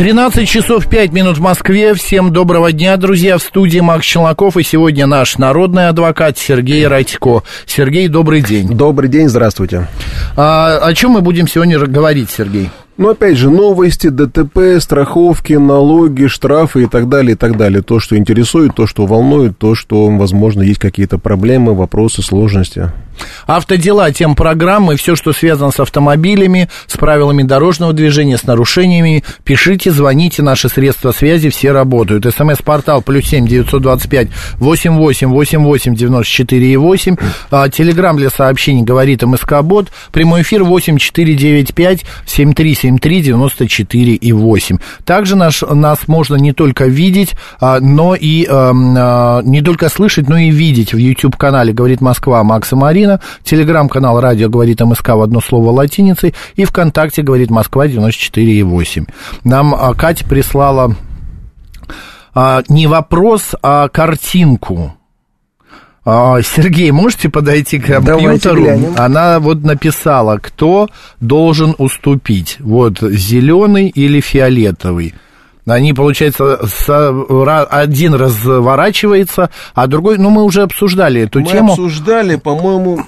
13 часов 5 минут в Москве. Всем доброго дня, друзья. В студии Макс Челноков. И сегодня наш народный адвокат Сергей Радько. Сергей, добрый день. Добрый день, здравствуйте. А, о чем мы будем сегодня говорить, Сергей? Ну, опять же, новости, ДТП, страховки, налоги, штрафы и так далее, и так далее. То, что интересует, то, что волнует, то, что, возможно, есть какие-то проблемы, вопросы, сложности. Автодела, тем программы, все, что связано с автомобилями, с правилами дорожного движения, с нарушениями, пишите, звоните, наши средства связи все работают. СМС-портал плюс семь девятьсот двадцать пять восемь восемь восемь восемь девяносто четыре и восемь. А, телеграмм для сообщений говорит МСК Бот. Прямой эфир восемь четыре девять пять семь три семь три девяносто четыре и восемь. Также наш, нас можно не только видеть, а, но и а, не только слышать, но и видеть в YouTube канале говорит Москва Макса Марина телеграм-канал «Радио говорит МСК» в одно слово латиницей и ВКонтакте говорит Москва 94,8. Нам а, Катя прислала не вопрос, а картинку. А, Сергей, можете подойти к компьютеру? Она вот написала, кто должен уступить. Вот зеленый или фиолетовый. Они, получается, один разворачивается, а другой, ну, мы уже обсуждали эту мы тему. Мы обсуждали, по-моему...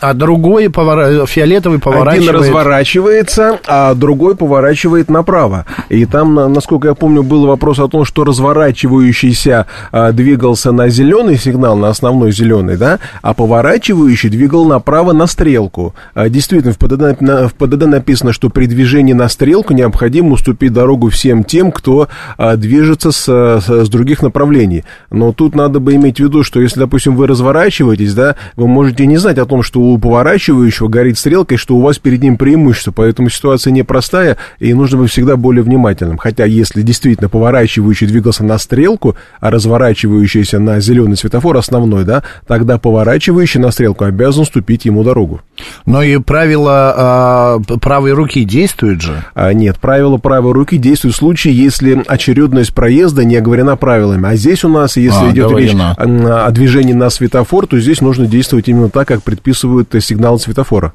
А другой, повора... фиолетовый поворачивает... Один разворачивается, а другой поворачивает направо. И там, насколько я помню, был вопрос о том, что разворачивающийся а, двигался на зеленый сигнал, на основной зеленый, да, а поворачивающий двигал направо на стрелку. А, действительно, в ПДД, в ПДД написано, что при движении на стрелку необходимо уступить дорогу всем тем, кто а, движется с, с, других направлений. Но тут надо бы иметь в виду, что если, допустим, вы разворачиваетесь, да, вы можете не знать о том, что у поворачивающего горит стрелка, и что у вас перед ним преимущество. Поэтому ситуация непростая, и нужно быть всегда более внимательным. Хотя, если действительно поворачивающий двигался на стрелку, а разворачивающийся на зеленый светофор основной, да, тогда поворачивающий на стрелку обязан ступить ему дорогу. Но и правило э, правой руки действует же? А, нет, правило правой руки действует в случае, если если очередность проезда не оговорена правилами. А здесь у нас, если а, идет говорена. речь о, о движении на светофор, то здесь нужно действовать именно так, как предписывают сигналы светофора.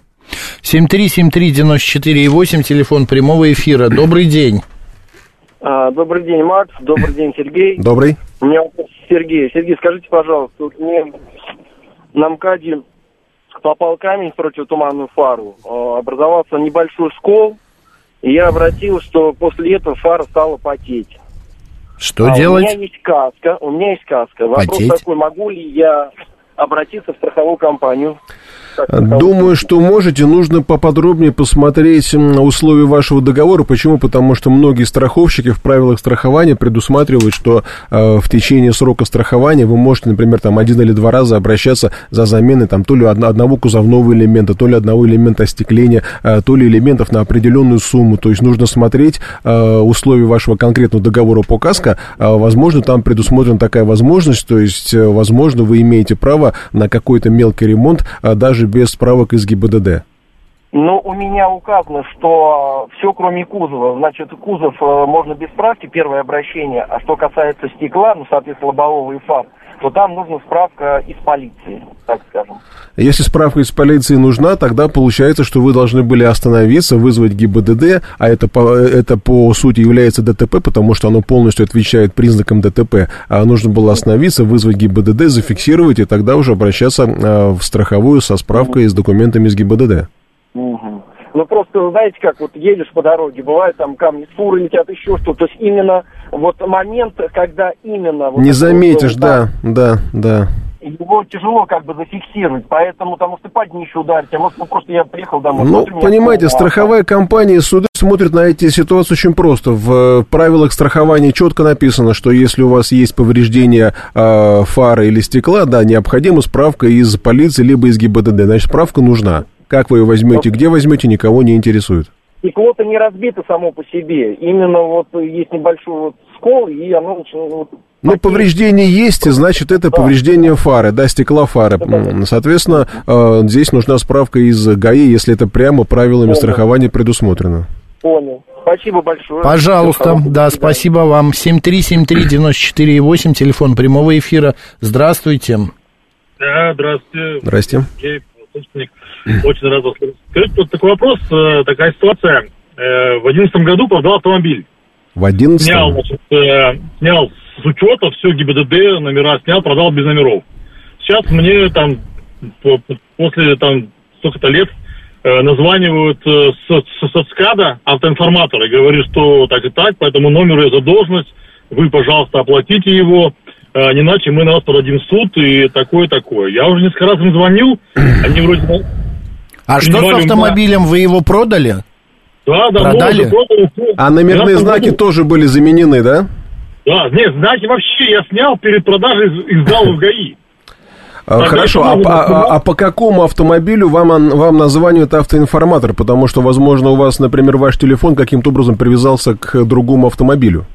7373948, телефон прямого эфира. Добрый день. А, добрый день, Макс. Добрый день, Сергей. Добрый. У меня вопрос Сергей. Сергей, скажите, пожалуйста, вот мне на МКАДе попал камень против туманную фару. А, образовался небольшой скол, и я обратил, что после этого фара стала потеть. Что а делать? У меня есть каска, у меня есть каска. Вопрос потеть? такой, могу ли я обратиться в страховую компанию? Думаю, что можете. Нужно поподробнее посмотреть условия вашего договора. Почему? Потому что многие страховщики в правилах страхования предусматривают, что э, в течение срока страхования вы можете, например, там один или два раза обращаться за заменой там, то ли одного кузовного элемента, то ли одного элемента остекления, э, то ли элементов на определенную сумму. То есть нужно смотреть э, условия вашего конкретного договора по КАСКО. Э, возможно, там предусмотрена такая возможность, то есть, э, возможно, вы имеете право на какой-то мелкий ремонт э, даже без справок из ГИБДД? Ну, у меня указано, что все кроме кузова. Значит, кузов э, можно без справки, первое обращение. А что касается стекла, ну, соответственно, лобового и фар, то там нужна справка из полиции, так скажем. Если справка из полиции нужна, тогда получается, что вы должны были остановиться, вызвать ГИБДД, а это по, это по сути является ДТП, потому что оно полностью отвечает признакам ДТП. А нужно было остановиться, вызвать ГИБДД, зафиксировать, и тогда уже обращаться а, в страховую со справкой и с документами из ГИБДД. Угу. Ну, просто, знаете, как вот едешь по дороге, бывает там камни с фуры летят, еще что-то. То есть именно вот момент, когда именно... Вот Не заметишь, да, да, да. Его тяжело как бы зафиксировать, поэтому там уступать не еще ударить, а может, ну, просто я приехал домой. Ну, понимаете, страховая компания суды смотрит на эти ситуации очень просто. В правилах страхования четко написано, что если у вас есть повреждение э, фары или стекла, да, необходима справка из полиции, либо из ГИБДД, значит, справка нужна. Как вы ее возьмете, где возьмете, никого не интересует. Стекло-то не разбито само по себе. Именно вот есть небольшой вот скол, и оно начинает... Вот, Ну, повреждение есть, и значит, это повреждение фары, да, стекла фары. М, Соответственно, э, здесь нужна справка из ГАИ, если это прямо правилами страхования предусмотрено. Понял. Спасибо большое. Пожалуйста, да, спасибо вам. 7373948, телефон прямого эфира. Здравствуйте. Да, здравствуйте. Здрасте. Собственник. Очень слышать. Скажите, вот такой вопрос, э, такая ситуация. Э, В одиннадцатом году продал автомобиль. В 11 Снял, значит, э, снял с учета все ГИБДД, номера снял, продал без номеров. Сейчас мне там по- по- после там столько-то лет названивают э, с, с соцкада автоинформатор и говорит, что так и так, по этому номеру я задолженность, вы, пожалуйста, оплатите его, не иначе мы на вас подадим в суд и такое-такое. Я уже несколько раз им звонил, они вроде... бы- А что с автомобилем? Вы его продали? Да, да, Продали? продали. А номерные В 12 знаки году- тоже были заменены, да? Да, нет, знаки вообще я снял перед продажей из, и сдал в ГАИ. А, Так, Хорошо, а, а- а по какому автомобилю вам, он- вам названивает автоинформатор? Потому что, возможно, у вас, например, ваш телефон каким-то образом привязался к другому автомобилю.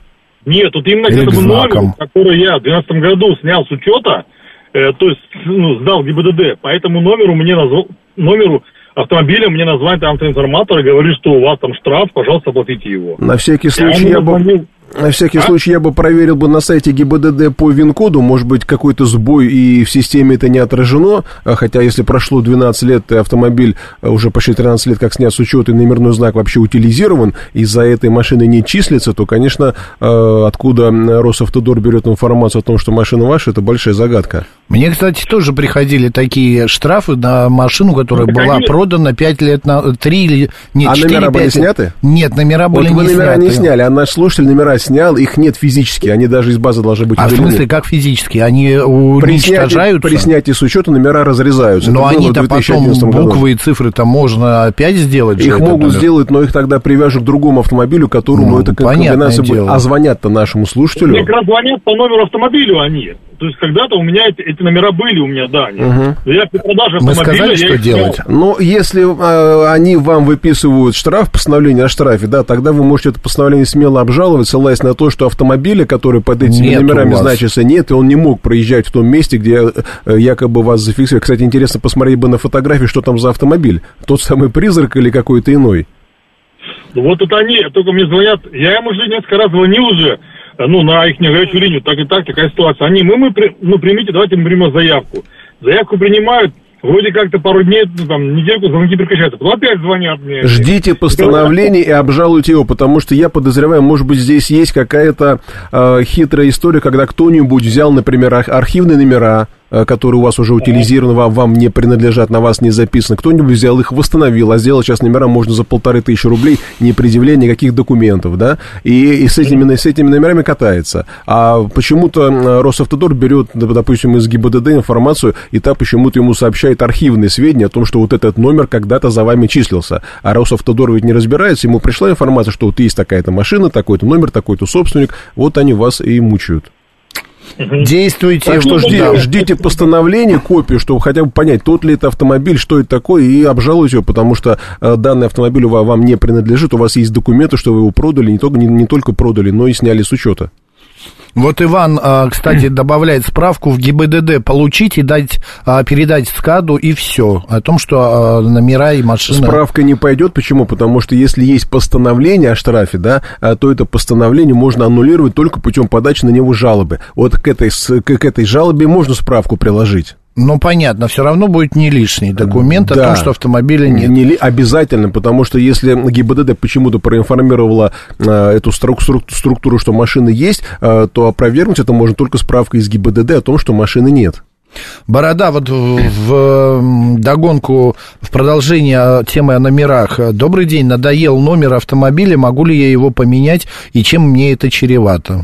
Нет, тут именно Или к к этому знакам. номеру, который я в 2012 году снял с учета, э, то есть ну, сдал ГИБДД, по этому номеру мне назв... номеру автомобиля мне название автоинформатор и говорит, что у вас там штраф, пожалуйста, оплатите его. На всякий Я случай ему я бы... звонил. На всякий А? случай я бы проверил бы на сайте ГИБДД по ВИН-коду, может быть, какой-то сбой и в системе это не отражено, а хотя если прошло 12 лет, автомобиль э, уже почти 13 лет как снят с учета, и номерной знак вообще утилизирован, и за этой машины не числится, то, конечно, э, откуда Росавтодор берет информацию о том, что машина ваша, это большая загадка. Мне, кстати, тоже приходили такие штрафы на машину, которая Ну, так была они- продана 5 лет на 3 или нет, А 4, номера были 5 лет. сняты? Нет, номера были вот вы не номера сняты. не сняли, а наш слушатель номера снял, их нет физически, они даже из базы должны быть А в удалены. смысле, как физически? Они При снятии, уничтожаются? при снятии с учета номера разрезаются. Но в они-то потом 2011 году. буквы и цифры-то можно опять сделать. Их могут сделать, но их тогда привяжут к другому автомобилю, которому Ну, это как комбинация будет. А звонят-то нашему Мне слушателю. как раз звонят по номеру автомобиля они. То есть когда-то у меня эти, эти номера были у меня, да. они. Но я при продаже Мы автомобиля... сказали, что снял. делать? Но если э, они вам выписывают штраф, постановление о штрафе, да, тогда вы можете это постановление смело обжаловать, ссылаясь на то, что автомобиля, который под этими Нет номерами значится, нет, и он не мог проезжать в том месте, где э, якобы вас зафиксировали. Кстати, интересно посмотреть бы на фотографии, что там за автомобиль. Тот самый призрак или какой-то иной. Ну, Вот это они, только мне звонят. Я им уже несколько раз звонил уже, ну, на их горячую линию, так и так, такая ситуация. Они, мы, мы, ну, примите, давайте мы примем заявку. Заявку принимают, вроде как-то пару дней, ну, там, недельку звонки прекращаются. Потом опять звонят мне. Ждите постановления и обжалуйте его, потому что я подозреваю, может быть, здесь есть какая-то э, хитрая история, когда кто-нибудь взял, например, ар- архивные номера, э, которые у вас уже утилизированы, вам, вам не принадлежат, на вас не записаны, кто-нибудь взял их, восстановил, а сделать сейчас номера можно за полторы тысячи рублей, не предъявляя никаких документов, да, и, и с, этими, с этими номерами катается. А почему-то Росавтодор берет, доп- допустим, из ГИБДД информацию, и та почему-то ему сообщает архивные сведения о том, что вот этот номер когда-то за вами числился. А Росавтодор ведь не разбирается, ему пришла информация, что вот есть такая-то машина, такой-то номер, такой-то собственник, вот они вас и мучают. Действуйте. Так что жди- да. ждите постановление, копию, чтобы хотя бы понять, тот ли это автомобиль, что это такое, и обжалуйте его, потому что э, данный автомобиль ва- вам не принадлежит, у вас есть документы, что вы его продали, не только, не, не только продали, но и сняли с учета. Вот Иван, а, кстати, добавляет справку в ГИБДД получить и дать, а, передать СКАДу и все. О том, что а, номера и машина... Справка не пойдет, почему? Потому что если есть постановление о штрафе, да, то это постановление можно аннулировать только путем подачи на него жалобы. Вот к этой, к этой жалобе можно справку приложить. Ну, понятно, все равно будет не лишний документ о Да. том, что автомобиля нет. Не ли- обязательно, потому что если ГИБДД почему-то проинформировала э, эту струк- струк- структуру, что машины есть, э, то опровергнуть это можно только справкой из ГИБДД о том, что машины нет. Борода, вот в, догонку, в продолжение темы о номерах. Добрый день, надоел номер автомобиля, могу ли я его поменять и чем мне это чревато?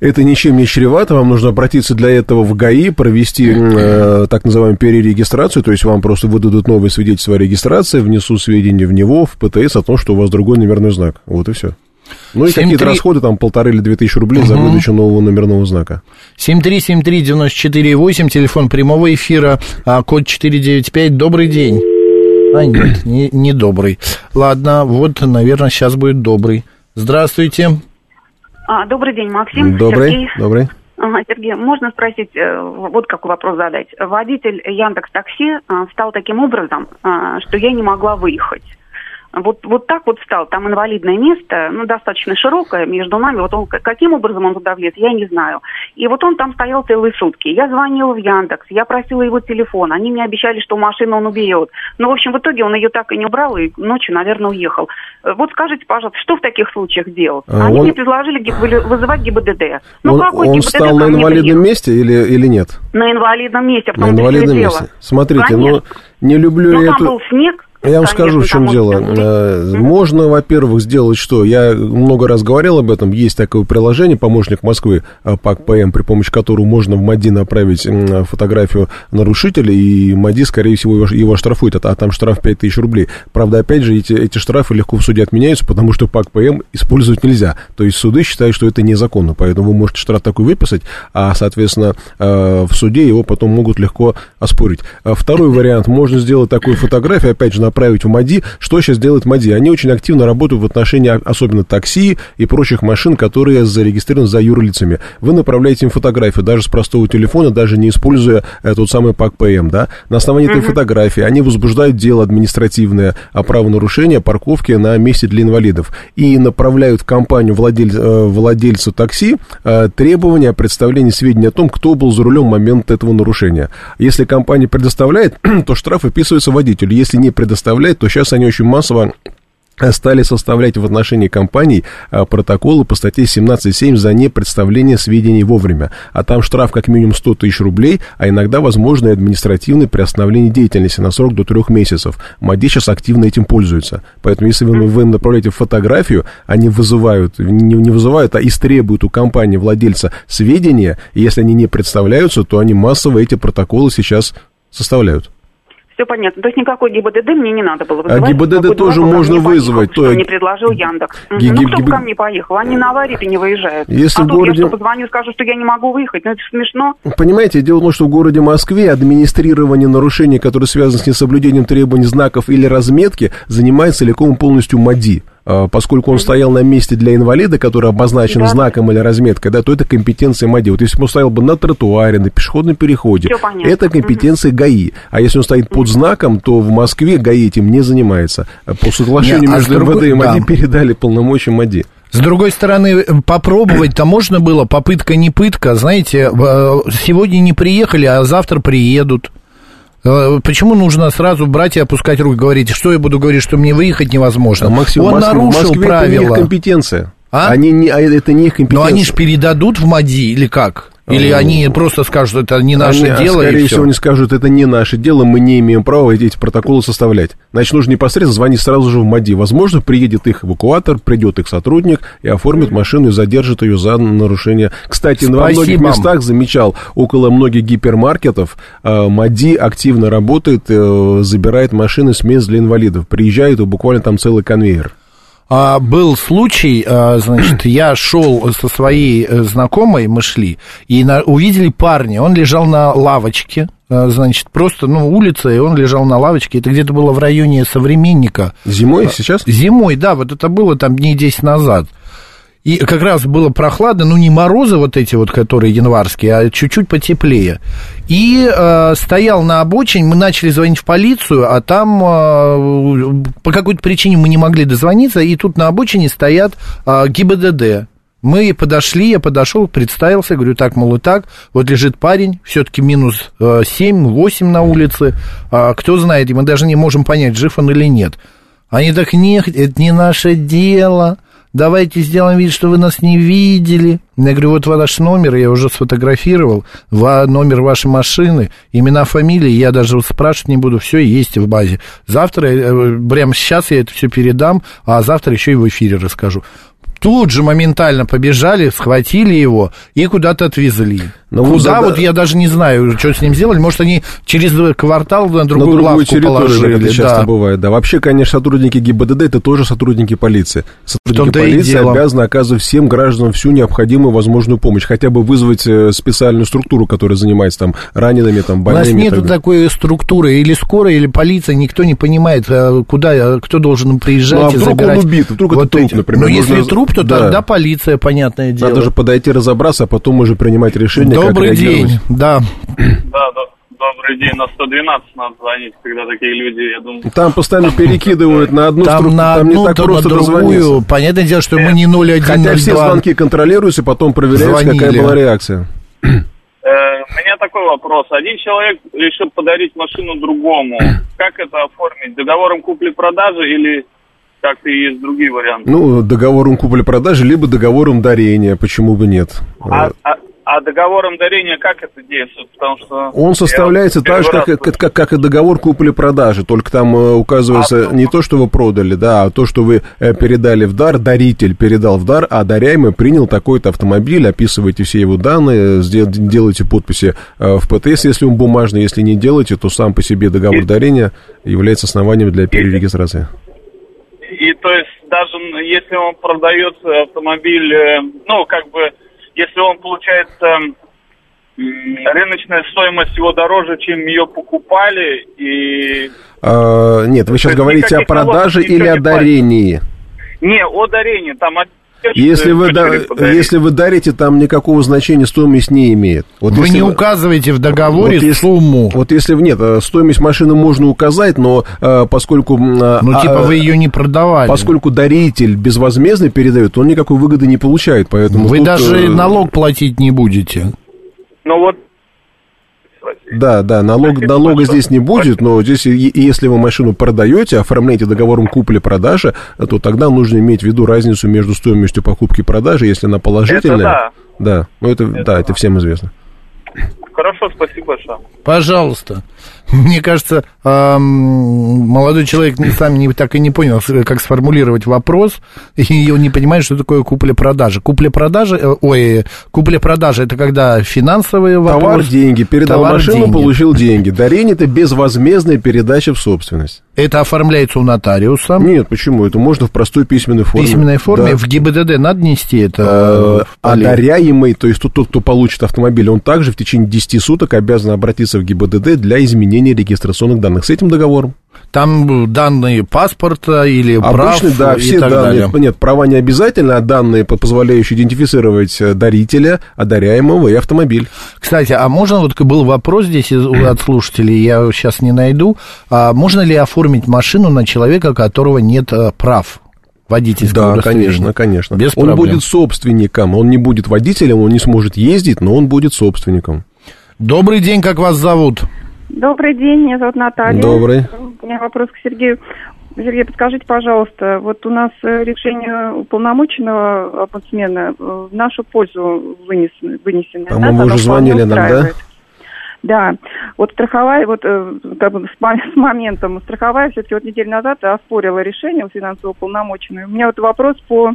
Это ничем не чревато, вам нужно обратиться для этого в ГАИ, провести э, так называемую перерегистрацию, то есть вам просто выдадут новое свидетельство о регистрации, внесут сведения в него, в ПТС о том, что у вас другой номерной знак. Вот и все. Ну и 7-3. какие-то расходы, там полторы или две тысячи рублей за выдачу нового номерного знака. 7373948, телефон прямого эфира, а, код 495. Добрый день. А, нет, не, не добрый. Ладно, вот, наверное, сейчас будет добрый. Здравствуйте. А, добрый день, Максим. Добрый, Сергей. добрый. А, Сергей, можно спросить, э, вот какой вопрос задать. Водитель Яндекс Такси э, стал таким образом, э, что я не могла выехать. Вот, вот так вот стал. Там инвалидное место, ну, достаточно широкое между нами. Вот он, каким образом он туда влез, я не знаю. И вот он там стоял целые сутки. Я звонила в Яндекс, я просила его телефон. Они мне обещали, что машину он уберет. Но, в общем, в итоге он ее так и не убрал, и ночью, наверное, уехал. Э, Вот скажите, пожалуйста, что в таких случаях делать? А Они он- мне предложили ги- выли- вызывать ГИБДД. Ну, он какой он ГИБДД стал на инвалидном месте или, или нет? На инвалидном месте, в На инвалидном дело. месте. Смотрите, ну, Конечно. не люблю Ну, я там эту... был снег. Я вам конечно, скажу, в чем дело. Э, Можно, во-первых, сделать что? Я много раз говорил об этом. Есть такое приложение «Помощник Москвы» э, ПАК ПМ, при помощи которого можно в МАДИ направить м, фотографию нарушителя, и МАДИ, скорее всего, его, оштрафует, а, а там штраф 5000 рублей. Правда, опять же, эти, эти штрафы легко в суде отменяются, потому что ПАК ПМ использовать нельзя. То есть суды считают, что это незаконно, поэтому вы можете штраф такой выписать, а, соответственно, э, в суде его потом могут легко оспорить. Второй вариант, можно сделать такую фотографию, опять же, направить в МАДИ. Что сейчас делает МАДИ? Они очень активно работают в отношении а- особенно такси и прочих машин, которые зарегистрированы за юрлицами. Вы направляете им фотографию, даже с простого телефона, даже не используя э, тот самый ПАК ПМ, да. На основании этой фотографии они возбуждают дело административное о правонарушении парковки на месте для инвалидов и направляют в компанию владель, э, владельцу такси э, требования о представлении сведений о том, кто был за рулем в момент этого нарушения. Если компания предоставляет, то штраф выписывается водителю. Если не предоставляет, то сейчас они очень массово э, стали составлять в отношении компаний э, протоколы по статье 17.7 за непредставление сведений вовремя. А там штраф как минимум 100 тысяч рублей, а иногда возможно и административный при остановлении деятельности на срок до трех месяцев. МАДИ сейчас активно этим пользуется. Поэтому если вы, вы направляете фотографию, они вызывают, не, не вызывают, а истребуют у компании владельца сведения, и если они не представляются, то они массово эти протоколы сейчас составляют. Все понятно. То есть никакой ГИБДД мне не надо было А вызывать. ГИБДД никакой тоже можно мне поехал, вызвать, Что то- мне предложил Яндекс. Ги- Ну, кто бы ко мне поехал? Они на аварии-то не выезжают. Если а в городе- я что, позвоню, скажу, что я не могу выехать. Ну, это смешно. Понимаете, дело в том, что в городе Москве администрирование нарушений, которые связаны с несоблюдением требований знаков или разметки, занимает целиком полностью МАДИ. А, Поскольку он стоял на месте для инвалида, который обозначен Да. знаком или разметкой, да, то это компетенция МАДИ. Вот если бы он стоял бы на тротуаре, на пешеходном переходе, это компетенция ГАИ. А если он стоит под знаком, то в Москве ГАИ этим не занимается. А По соглашению Не, а между другой- МВД и МАДИ да. передали полномочия МАДИ. С другой стороны, попробовать-то можно было, попытка не пытка, знаете, э, сегодня не приехали, а завтра приедут. Э, Почему нужно сразу брать и опускать руки, говорить, что я буду говорить, что мне выехать невозможно? А, Максим, Он Москве- нарушил Москве это не их правила. компетенция. А? Они не, а это не их компетенция. Но они же передадут в МАДИ или как? Или они просто скажут, это не наше Они, а, дело, скорее всего, они скажут, это не наше дело, мы не имеем права эти, протоколы составлять. Значит, нужно непосредственно звонить сразу же в МАДИ. Возможно, приедет их эвакуатор, придет их сотрудник и оформит машину и задержит ее за нарушение. Кстати, во Спасибо. многих местах замечал, около многих гипермаркетов э, МАДИ активно работает, э, забирает машины с мест для инвалидов. Приезжают, и буквально там целый конвейер. А, был случай, а, значит, я шел со своей э, знакомой, мы шли, и на- увидели парня, он лежал на лавочке, а, значит, просто, ну, улица, и он лежал на лавочке, это где-то было в районе современника. Зимой сейчас? Зимой, да, вот это было там дней 10 назад. И как раз было прохладно, ну не морозы вот эти вот, которые январские, а чуть-чуть потеплее. И э, стоял на обочине, мы начали звонить в полицию, а там э, по какой-то причине мы не могли дозвониться, и тут на обочине стоят э, ГИБДД. Мы подошли, я подошел, представился, говорю, так, мол, и так, вот лежит парень, все-таки минус 7-8 на улице, а, кто знает, и мы даже не можем понять, жив он или нет. Они так, нет, это не наше дело, давайте сделаем вид, что вы нас не видели. Я говорю, вот ваш номер, я уже сфотографировал, ва- номер вашей машины, имена, фамилии, я даже вот спрашивать не буду, все есть в базе. Завтра, э, прямо сейчас я это все передам, а завтра еще и в эфире расскажу. Тут же моментально побежали, схватили его и куда-то отвезли. Ну, Куда, вот я даже не знаю, что с ним сделали. Может, они через квартал на на другую, другую лавку территорию, положили. это часто да. бывает, да. Вообще, конечно, сотрудники ГИБДД это тоже сотрудники полиции. Сотрудники полиции обязаны оказывать всем гражданам всю необходимую возможную помощь, хотя бы вызвать э, специальную структуру, которая занимается там ранеными, там У нас больными. и нет так далее. такой структуры, или скорая, или полиция, никто не понимает, э, куда, э, кто должен приезжать Ну, а и вдруг он забирать. убит, вдруг это труп, например, Ну, если нужно- труп, то да. тогда полиция, понятное дело. Надо же подойти разобраться, а потом уже принимать решение, Добрый день, да. Да, до- добрый день. На 112 надо звонить, когда такие люди, я думаю... Там постоянно перекидывают на одну Там структуру, на там одну, не так на просто дозвониться. другую. Понятное дело, что мы не 0102. Хотя все звонки контролируются, и потом проверяются, какая Звонили. была реакция. Э, у меня такой вопрос. Один человек решил подарить машину другому. Как это оформить? Договором купли-продажи или как-то есть другие варианты? Ну, договором купли-продажи, либо договором дарения, почему бы нет. А, а- а договором дарения как это действует? Потому что Он составляется так же, как, раз как, как, как и договор купли-продажи, только там э, указывается А, не то, что вы продали, да, а то, что вы э, передали в дар, даритель передал в дар, а даряемый принял такой-то автомобиль, описываете все его данные, сде- делаете подписи э, в ПТС, если он бумажный, если не делаете, то сам по себе договор И- дарения является основанием для перерегистрации. И то есть даже если он продает автомобиль, ну, как бы, если он получается м, рыночная стоимость его дороже, чем ее покупали, и А, нет, вы сейчас говорите о продаже или о дарении? не о дарении, там от Если вы, да- если вы дарите, там никакого значения стоимость не имеет. Вот Вы если не вы- указываете в договоре Вот если- сумму. Вот если в- нет, э, стоимость машины можно указать, но э, поскольку... а, Ну, типа, а, вы ее не продавали. Поскольку даритель безвозмездно передает, он никакой выгоды не получает, поэтому... Вы тут, даже э, налог платить не будете. Ну вот, Да, да, налог, Спасибо налога большое. здесь не будет, но здесь, если вы машину продаете, оформляете договором купли-продажи, то тогда нужно иметь в виду разницу между стоимостью покупки и продажи, если она положительная. да. Да, ну это, да, это всем известно. хорошо, спасибо большое. Пожалуйста. Мне кажется, молодой человек сам не, так и не понял, как сформулировать вопрос, и он не понимает, что такое купля-продажа. Купля-продажа, э, ой, купля-продажа, это когда финансовые вопросы. Товар, деньги. Передал Товар, машину, деньги. получил деньги. Дарение – это безвозмездная передача в собственность. Это оформляется у нотариуса. Нет, почему? Это можно в простой письменной В форме. письменной форме. Да. В ГИБДД надо нести это? Э, в А поле? даряемый, то есть тот, тот, кто получит автомобиль, он также в течение 10 суток обязан обратиться в ГИБДД для изменения регистрационных данных с этим договором. Там данные паспорта или прав Обычно, да, и все так данные. далее. Нет, права не обязательно, а данные, по- позволяющие идентифицировать э, дарителя, одаряемого и автомобиль. Кстати, а можно, вот был вопрос здесь от слушателей, я сейчас не найду, а можно ли оформить машину на человека, которого нет э, прав водительского Да, конечно, конечно. Без он проблем. будет собственником, он не будет водителем, он не сможет ездить, но он будет собственником. Добрый день, как вас зовут? Добрый день, меня зовут Наталья. Добрый. У меня вопрос к Сергею. Сергей, подскажите, пожалуйста, вот у нас э, решение уполномоченного омбудсмена э, в нашу пользу вынесено. вынесено. По-моему, вы оно уже звонили нам, да? Да, вот страховая, вот э, как бы с, мо- с моментом страховая все-таки вот неделю назад оспорила решение у финансового уполномоченного. У меня вот вопрос по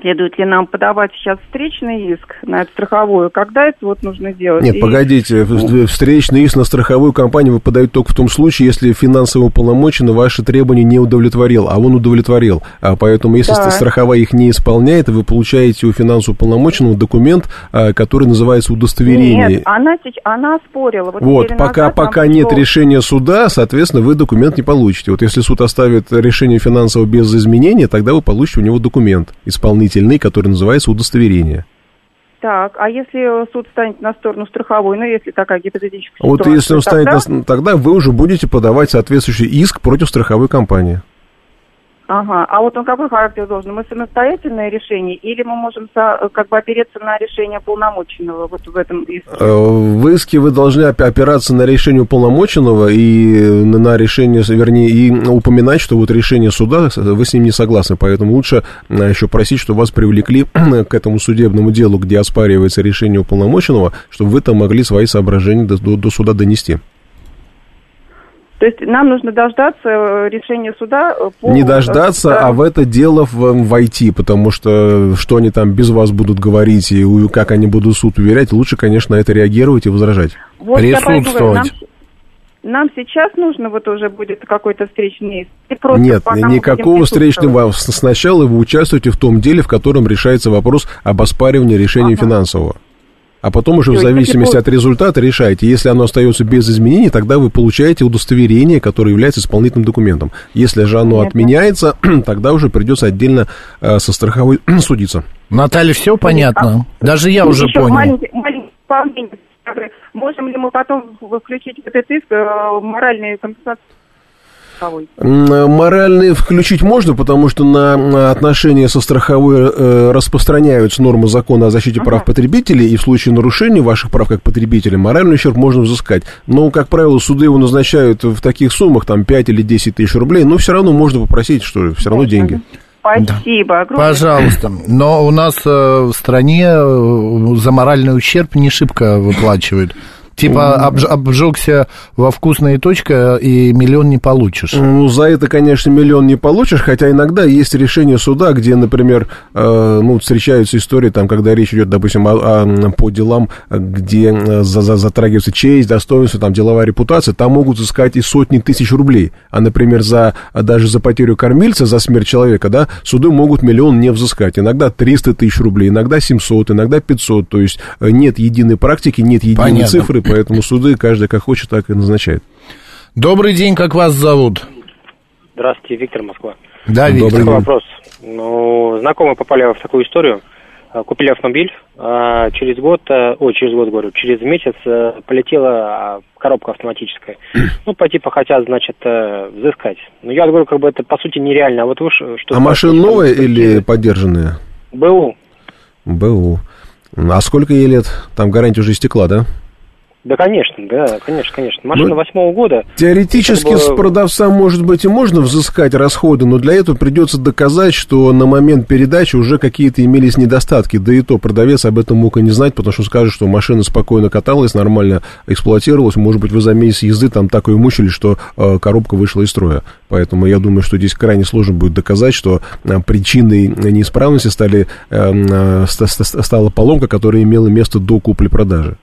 следует ли нам подавать сейчас встречный иск на эту страховую, когда это вот нужно делать? Нет, И- погодите, встречный иск на страховую компанию выпадает только в том случае, если финансово уполномоченный ваши требования не удовлетворил, а он удовлетворил. А поэтому, если Да. страховая их не исполняет, вы получаете у финансово уполномоченного документ, а, который называется удостоверение. Нет, она, она спорила. Вот, Вот, пока, назад пока нет пришло- решения суда, соответственно, вы документ не получите. Вот если суд оставит решение финансового без изменения, тогда вы получите у него документ исполнительный, который называется удостоверение. Так, а если суд станет на сторону страховой, ну, если такая гипотетическая Вот ситуация, если он станет, тогда... на- тогда вы уже будете подавать соответствующий иск против страховой компании. Ага, а вот он какой характер должен? Мы самостоятельное решение или мы можем со- как бы опереться на решение полномоченного вот в этом иске? Э, В иске вы должны опи- опираться на решение уполномоченного и на на решение, вернее, и упоминать, что вот решение суда, вы с ним не согласны, поэтому лучше э, еще просить, чтобы вас привлекли к этому судебному делу, где оспаривается решение уполномоченного, чтобы вы там могли свои соображения до, до- до суда донести. То есть нам нужно дождаться э, решения суда э, по... Не дождаться, Да. а в это дело в- войти, потому что что они там без вас будут говорить и как они будут суд уверять, лучше, конечно, на это реагировать и возражать. Вот Присутствовать. нам сейчас нужно вот уже будет какой-то встречный иск? Нет, никакого встречного. Сначала вы участвуете в том деле, в котором решается вопрос об оспаривании решения финансового. А потом уже в зависимости от результата решаете. Если оно остается без изменений, тогда вы получаете удостоверение, которое является исполнительным документом. Если же оно Понятно. отменяется, тогда уже придется отдельно э, со страховой судиться. Наталья, все понятно? Даже я уже Еще понял. маленький, маленький. Можем ли мы потом включить в этот иск э, моральные компенсации? Страховой? Э, Моральные включить можно, потому что на на отношения со страховой э, распространяются нормы закона о защите прав потребителей, и в случае нарушения ваших прав как потребителя моральный ущерб можно взыскать. Но, как правило, суды его назначают в таких суммах, там 5 или 10 тысяч рублей, но все равно можно попросить, что все равно деньги. Спасибо. огромное. Пожалуйста. Но у нас э, в стране э, за моральный ущерб не шибко выплачивают. Типа обж- обжегся во вкусная точка и миллион не получишь. Ну, за это, конечно, миллион не получишь, хотя иногда есть решение суда, где, например, э, ну, встречаются истории, там, когда речь идет, допустим, о- о- по делам, где э, за- за- затрагивается честь, достоинство, там, деловая репутация, там могут искать и сотни тысяч рублей. А, например, за, даже за потерю кормильца, за смерть человека, да, суды могут миллион не взыскать. Иногда 300 тысяч рублей, иногда 700, иногда 500. То есть э, нет единой практики, нет единой Понятно. цифры, поэтому суды каждый как хочет, так и назначает. Добрый день, как вас зовут? Здравствуйте, Виктор Москва. Да, Добрый Виктор. день. Такой вопрос. Ну, знакомые попали в такую историю. А, Купили автомобиль, а через год, а, ой, через год, говорю, через месяц полетела а, коробка автоматическая. Ну, по типу хотят, значит, э, взыскать. Но я говорю, как бы это по сути нереально. А вот вы что А машина новая или поддержанная? БУ. БУ. А сколько ей лет? Там гарантия уже истекла, да? Да, конечно, да, конечно, конечно. Машина Ну, восьмого года. Теоретически Как бы- с продавца, может быть, и можно взыскать расходы, но для этого придется доказать, что на момент передачи уже какие-то имелись недостатки. Да и то продавец об этом мог и не знать, потому что скажет, что машина спокойно каталась, нормально эксплуатировалась. Может быть, вы за месяц езды там так ее мучили, что э, коробка вышла из строя. Поэтому я думаю, что здесь крайне сложно будет доказать, что э, причиной неисправности стали, э, э, ста- ста- стала поломка, которая имела место до купли-продажи.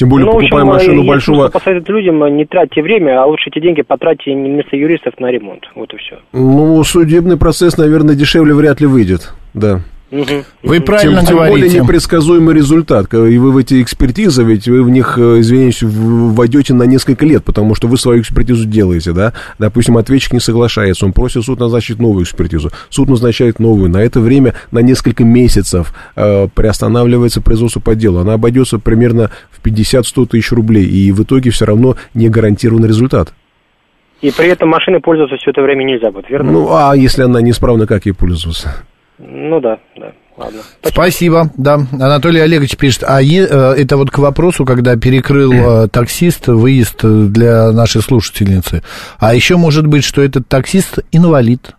Тем более, ну, в общем, покупая машину есть большого... посоветовать людям, э, не тратьте время, а лучше эти деньги потратьте не вместо юристов на ремонт. Вот и все. Ну, судебный процесс, наверное, дешевле вряд ли выйдет, да. Вы правильно тем, тем более говорите. непредсказуемый результат. И вы в эти экспертизы, ведь вы в них, э, извиняюсь, войдете на несколько лет, потому что вы свою экспертизу делаете, да. Допустим, ответчик не соглашается, он просит суд назначить новую экспертизу. Суд назначает новую. На это время, на несколько месяцев э, приостанавливается производство по делу. Она обойдется примерно в 50-100 тысяч рублей, и в итоге все равно не гарантирован результат. И при этом машиной пользоваться все это время нельзя будет, верно? Ну, а если она неисправна, как ей пользоваться? Ну да, да, ладно. Спасибо, да. Анатолий Олегович пишет, а е- э, это вот к вопросу, когда перекрыл э, таксист выезд э, для нашей слушательницы. А еще может быть, что этот таксист инвалид.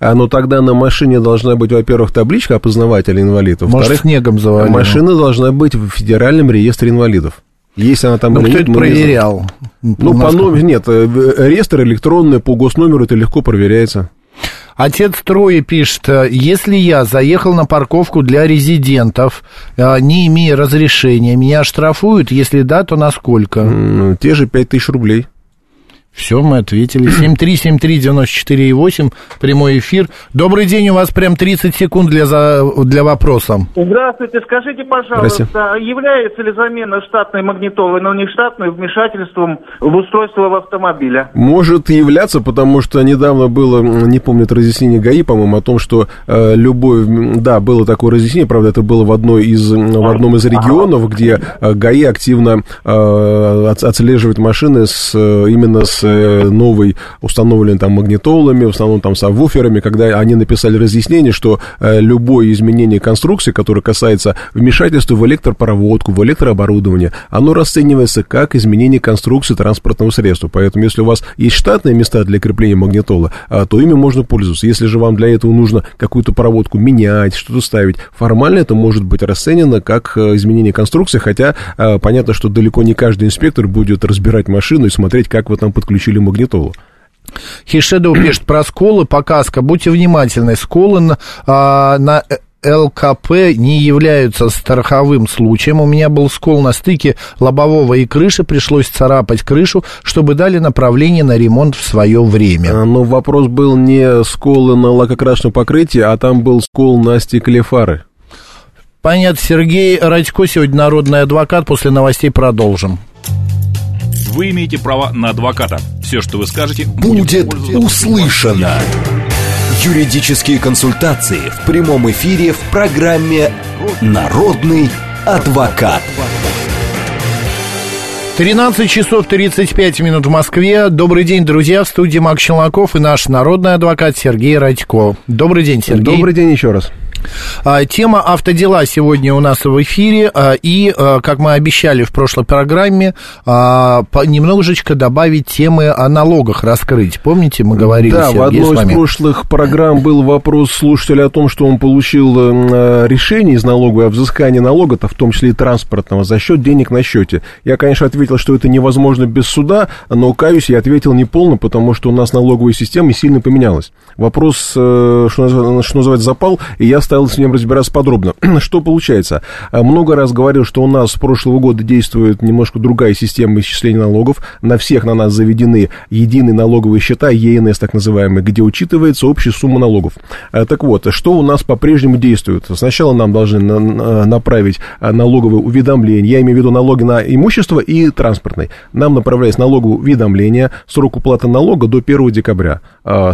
А, ну тогда на машине должна быть, во-первых, табличка опознавателя инвалидов. Может, Во-вторых, снегом завалило. машина должна быть в федеральном реестре инвалидов. Если она там Ну, кто нет, это проверял? Ну, по номеру, нет, реестр электронный, по госномеру это легко проверяется. Отец Трои пишет, э, если я заехал на парковку для резидентов, э, не имея разрешения, меня штрафуют? Если да, то на сколько? М, Те же 5000 рублей. Все, мы ответили. 7373948, прямой эфир. Добрый день, у вас прям 30 секунд для, за, для вопроса. Здравствуйте, скажите, пожалуйста, является ли замена штатной магнитолы на внештатную вмешательством в устройство в автомобиля? Может являться, потому что недавно было, не помню, это разъяснение ГАИ, по-моему, о том, что э, любой, да, было такое разъяснение, правда, это было в, одной из, в одном из регионов, где э, ГАИ активно э, от- отслеживает машины с, э, именно с новой установленной там магнитолами, в основном там сабвуферами, когда они написали разъяснение, что э, любое изменение конструкции, которое касается вмешательства в электропроводку, в электрооборудование, оно расценивается как изменение конструкции транспортного средства. Поэтому, если у вас есть штатные места для крепления магнитола, а, то ими можно пользоваться. Если же вам для этого нужно какую-то проводку менять, что-то ставить, формально это может быть расценено как э, изменение конструкции, хотя э, понятно, что далеко не каждый инспектор будет разбирать машину и смотреть, как вы там подключили включили магнитолу. Хишедов пишет про сколы, показка. Будьте внимательны, сколы на, а, на ЛКП не являются страховым случаем. У меня был скол на стыке лобового и крыши, пришлось царапать крышу, чтобы дали направление на ремонт в свое время. А, но вопрос был не сколы на лакокрасном покрытии, а там был скол на стекле фары. Понятно, Сергей Радько сегодня народный адвокат. После новостей продолжим. Вы имеете право на адвоката. Все, что вы скажете, будет услышано. Юридические консультации в прямом эфире в программе «Народный адвокат». 13 часов 35 минут в Москве. Добрый день, друзья. В студии Макс Челноков и наш народный адвокат Сергей Радько. Добрый день, Сергей. Добрый день еще раз. А, тема автодела сегодня у нас в эфире, а, и, а, как мы обещали в прошлой программе, немножечко добавить темы о налогах раскрыть. Помните, мы говорили, Да, Сергей, в одной из прошлых программ был вопрос слушателя о том, что он получил э, решение из налоговой о взыскании налога-то, в том числе и транспортного, за счет денег на счете. Я, конечно, ответил, что это невозможно без суда, но, каюсь, я ответил неполно, потому что у нас налоговая система сильно поменялась. Вопрос, э, что называется, запал, и я стал с ним разбираться подробно. Что получается? А, Много раз говорил, что у нас с прошлого года действует немножко другая система исчисления налогов. На всех на нас заведены единые налоговые счета, ЕНС так называемые, где учитывается общая сумма налогов. А, Так вот, что у нас по-прежнему действует? Сначала нам должны на- на- направить а, налоговые уведомления, я имею в виду налоги на имущество и транспортный. Нам направляется налоговое уведомление, срок уплаты налога до 1 декабря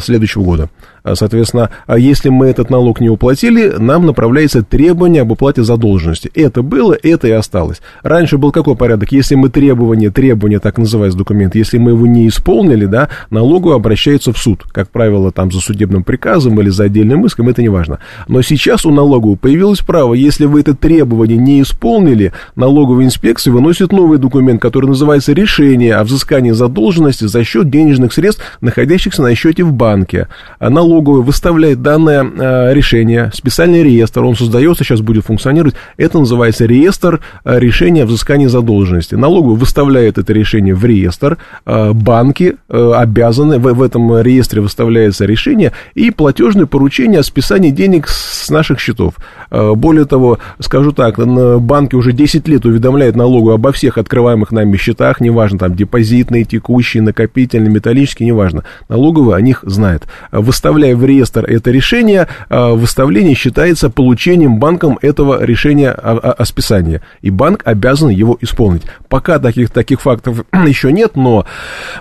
следующего года. А, Соответственно, а если мы этот налог не уплатили, нам направляется требование об уплате задолженности. Это было, это и осталось. Раньше был какой порядок? Если мы требование, требование, так называется документ, если мы его не исполнили, да, налоговый обращается в суд. Как правило, там за судебным приказом или за отдельным иском, это не важно. Но сейчас у налогового появилось право, если вы это требование не исполнили, налоговая инспекция выносит новый документ, который называется решение о взыскании задолженности за счет денежных средств, находящихся на счете в банке. А Налоговый выставляет данное э, решение, специальный реестр, он создается, сейчас будет функционировать, это называется реестр э, решения о взыскании задолженности. Налоговый выставляет это решение в реестр, э, банки обязаны, в, этом реестре выставляется решение и платежное поручение о списании денег с наших счетов. Более того, скажу так, банки уже 10 лет уведомляют налоговую обо всех открываемых нами счетах, неважно, там депозитные, текущие, накопительные, металлические, неважно. Налоговая о них знает. Э, В реестр это решение, э, выставление считается получением банком этого решения о, о- о списании. И банк обязан его исполнить. Пока таких, таких фактов еще нет, но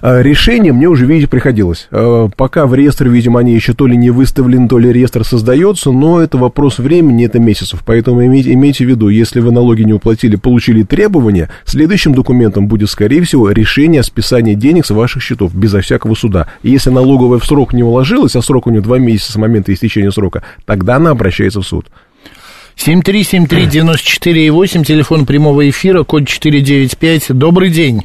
э, решение мне уже видеть приходилось. Э, Пока в реестр, видимо, они еще то ли не выставлены, то ли реестр создается, но это вопрос времени, это месяцев. Поэтому имейте, имейте в виду, если вы налоги не уплатили, получили требования, следующим документом будет, скорее всего, решение о списании денег с ваших счетов, безо всякого суда. И если налоговая в срок не уложилась, а срок у нее два месяца с момента истечения срока, тогда она обращается в суд. 7373948, телефон прямого эфира, код 495. Добрый день.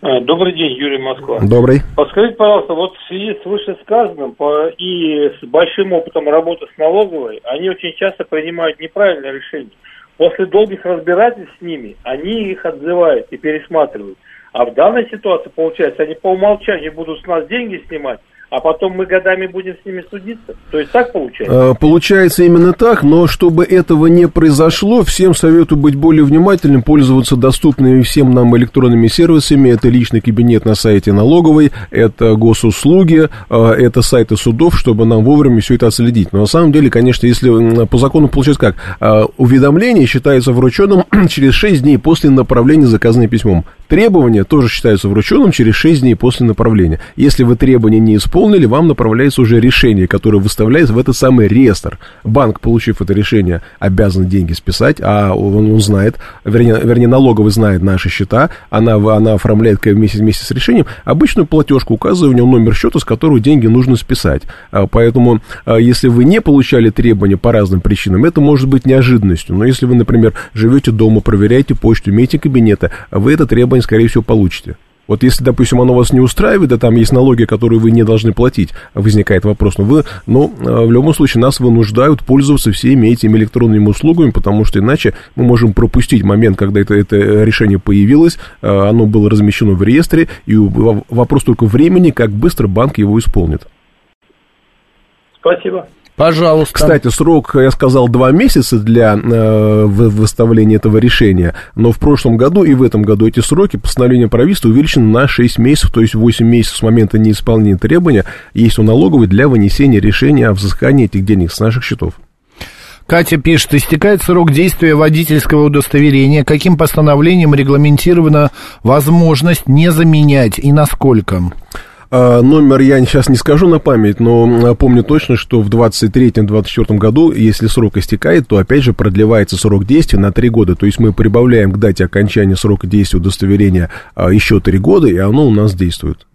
А, Добрый день, Юрий Москва. Добрый. Подскажите, пожалуйста, вот в связи с вышесказанным по- и с большим опытом работы с налоговой, они очень часто принимают неправильные решения. После долгих разбирательств с ними, они их отзывают и пересматривают. А в данной ситуации, получается, они по умолчанию будут с нас деньги снимать, а потом мы годами будем с ними судиться. То есть так получается? Э, Получается именно так, но чтобы этого не произошло, всем советую быть более внимательным, пользоваться доступными всем нам электронными сервисами. Это личный кабинет на сайте налоговой, это госуслуги, э, это сайты судов, чтобы нам вовремя все это отследить. Но на самом деле, конечно, если по закону получается как, э, уведомление считается врученным через 6 дней после направления заказанным письмом. Требования тоже считаются врученным через 6 дней после направления. Если вы требования не исполнили, вам направляется уже решение, которое выставляется в этот самый реестр. Банк, получив это решение, обязан деньги списать, а он, он знает, вернее, вернее, налоговый знает наши счета, она, она оформляет вместе, вместе с решением обычную платежку, указывая в нем номер счета, с которого деньги нужно списать. А, Поэтому, а, если вы не получали требования по разным причинам, это может быть неожиданностью. Но если вы, например, живете дома, проверяете почту, имеете кабинеты, вы это требование, скорее всего, получите. Вот если, допустим, оно вас не устраивает, да там есть налоги, которые вы не должны платить, возникает вопрос, но вы, но э, в любом случае нас вынуждают пользоваться всеми этими электронными услугами, потому что иначе мы можем пропустить момент, когда это, это решение появилось, э, оно было размещено в реестре, и вопрос только времени, как быстро банк его исполнит. Спасибо. Пожалуйста. Кстати, срок, я сказал, два месяца для э, выставления этого решения, но в прошлом году и в этом году эти сроки постановления правительства увеличены на 6 месяцев, то есть 8 месяцев с момента неисполнения требования есть у налоговой для вынесения решения о взыскании этих денег с наших счетов. Катя пишет, истекает срок действия водительского удостоверения. Каким постановлением регламентирована возможность не заменять и насколько? А, номер я сейчас не скажу на память, но помню точно, что в 23-24 году, если срок истекает, то опять же продлевается срок действия на 3 года. То есть мы прибавляем к дате окончания срока действия удостоверения а, еще 3 года, и оно у нас действует.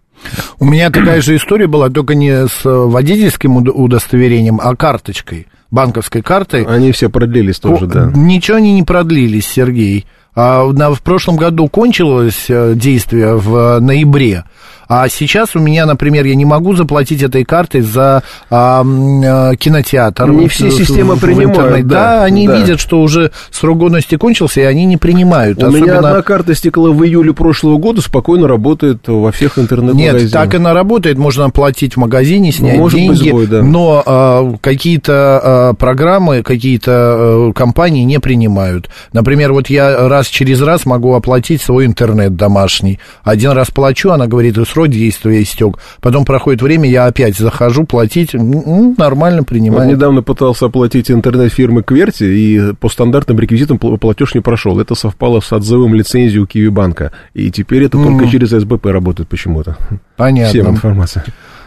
У меня такая же история была, только не с водительским удостоверением, а карточкой, банковской картой. Они все продлились тоже, да. Ничего они не продлились, Сергей. А, в прошлом году кончилось э, действие в ноябре. А сейчас у меня, например, я не могу заплатить этой картой за а, а, кинотеатр. Не все системы принимают. Да, да, они да. видят, что уже срок годности кончился, и они не принимают. У Особенно... меня одна карта стекла в июле прошлого года, спокойно работает во всех интернет-магазинах. Нет, так она работает, можно оплатить в магазине, снять Может деньги, быть сбой, да. но а, какие-то а, программы, какие-то а, компании не принимают. Например, вот я раз через раз могу оплатить свой интернет домашний. Один раз плачу, она говорит, срок действия истек. Потом проходит время, я опять захожу платить, нормально принимаю. Вот недавно пытался оплатить интернет фирмы Кверти, и по стандартным реквизитам платеж не прошел. Это совпало с отзывом лицензии у Киви банка. И теперь это mm. только через СБП работает почему-то. Понятно. Всем информация.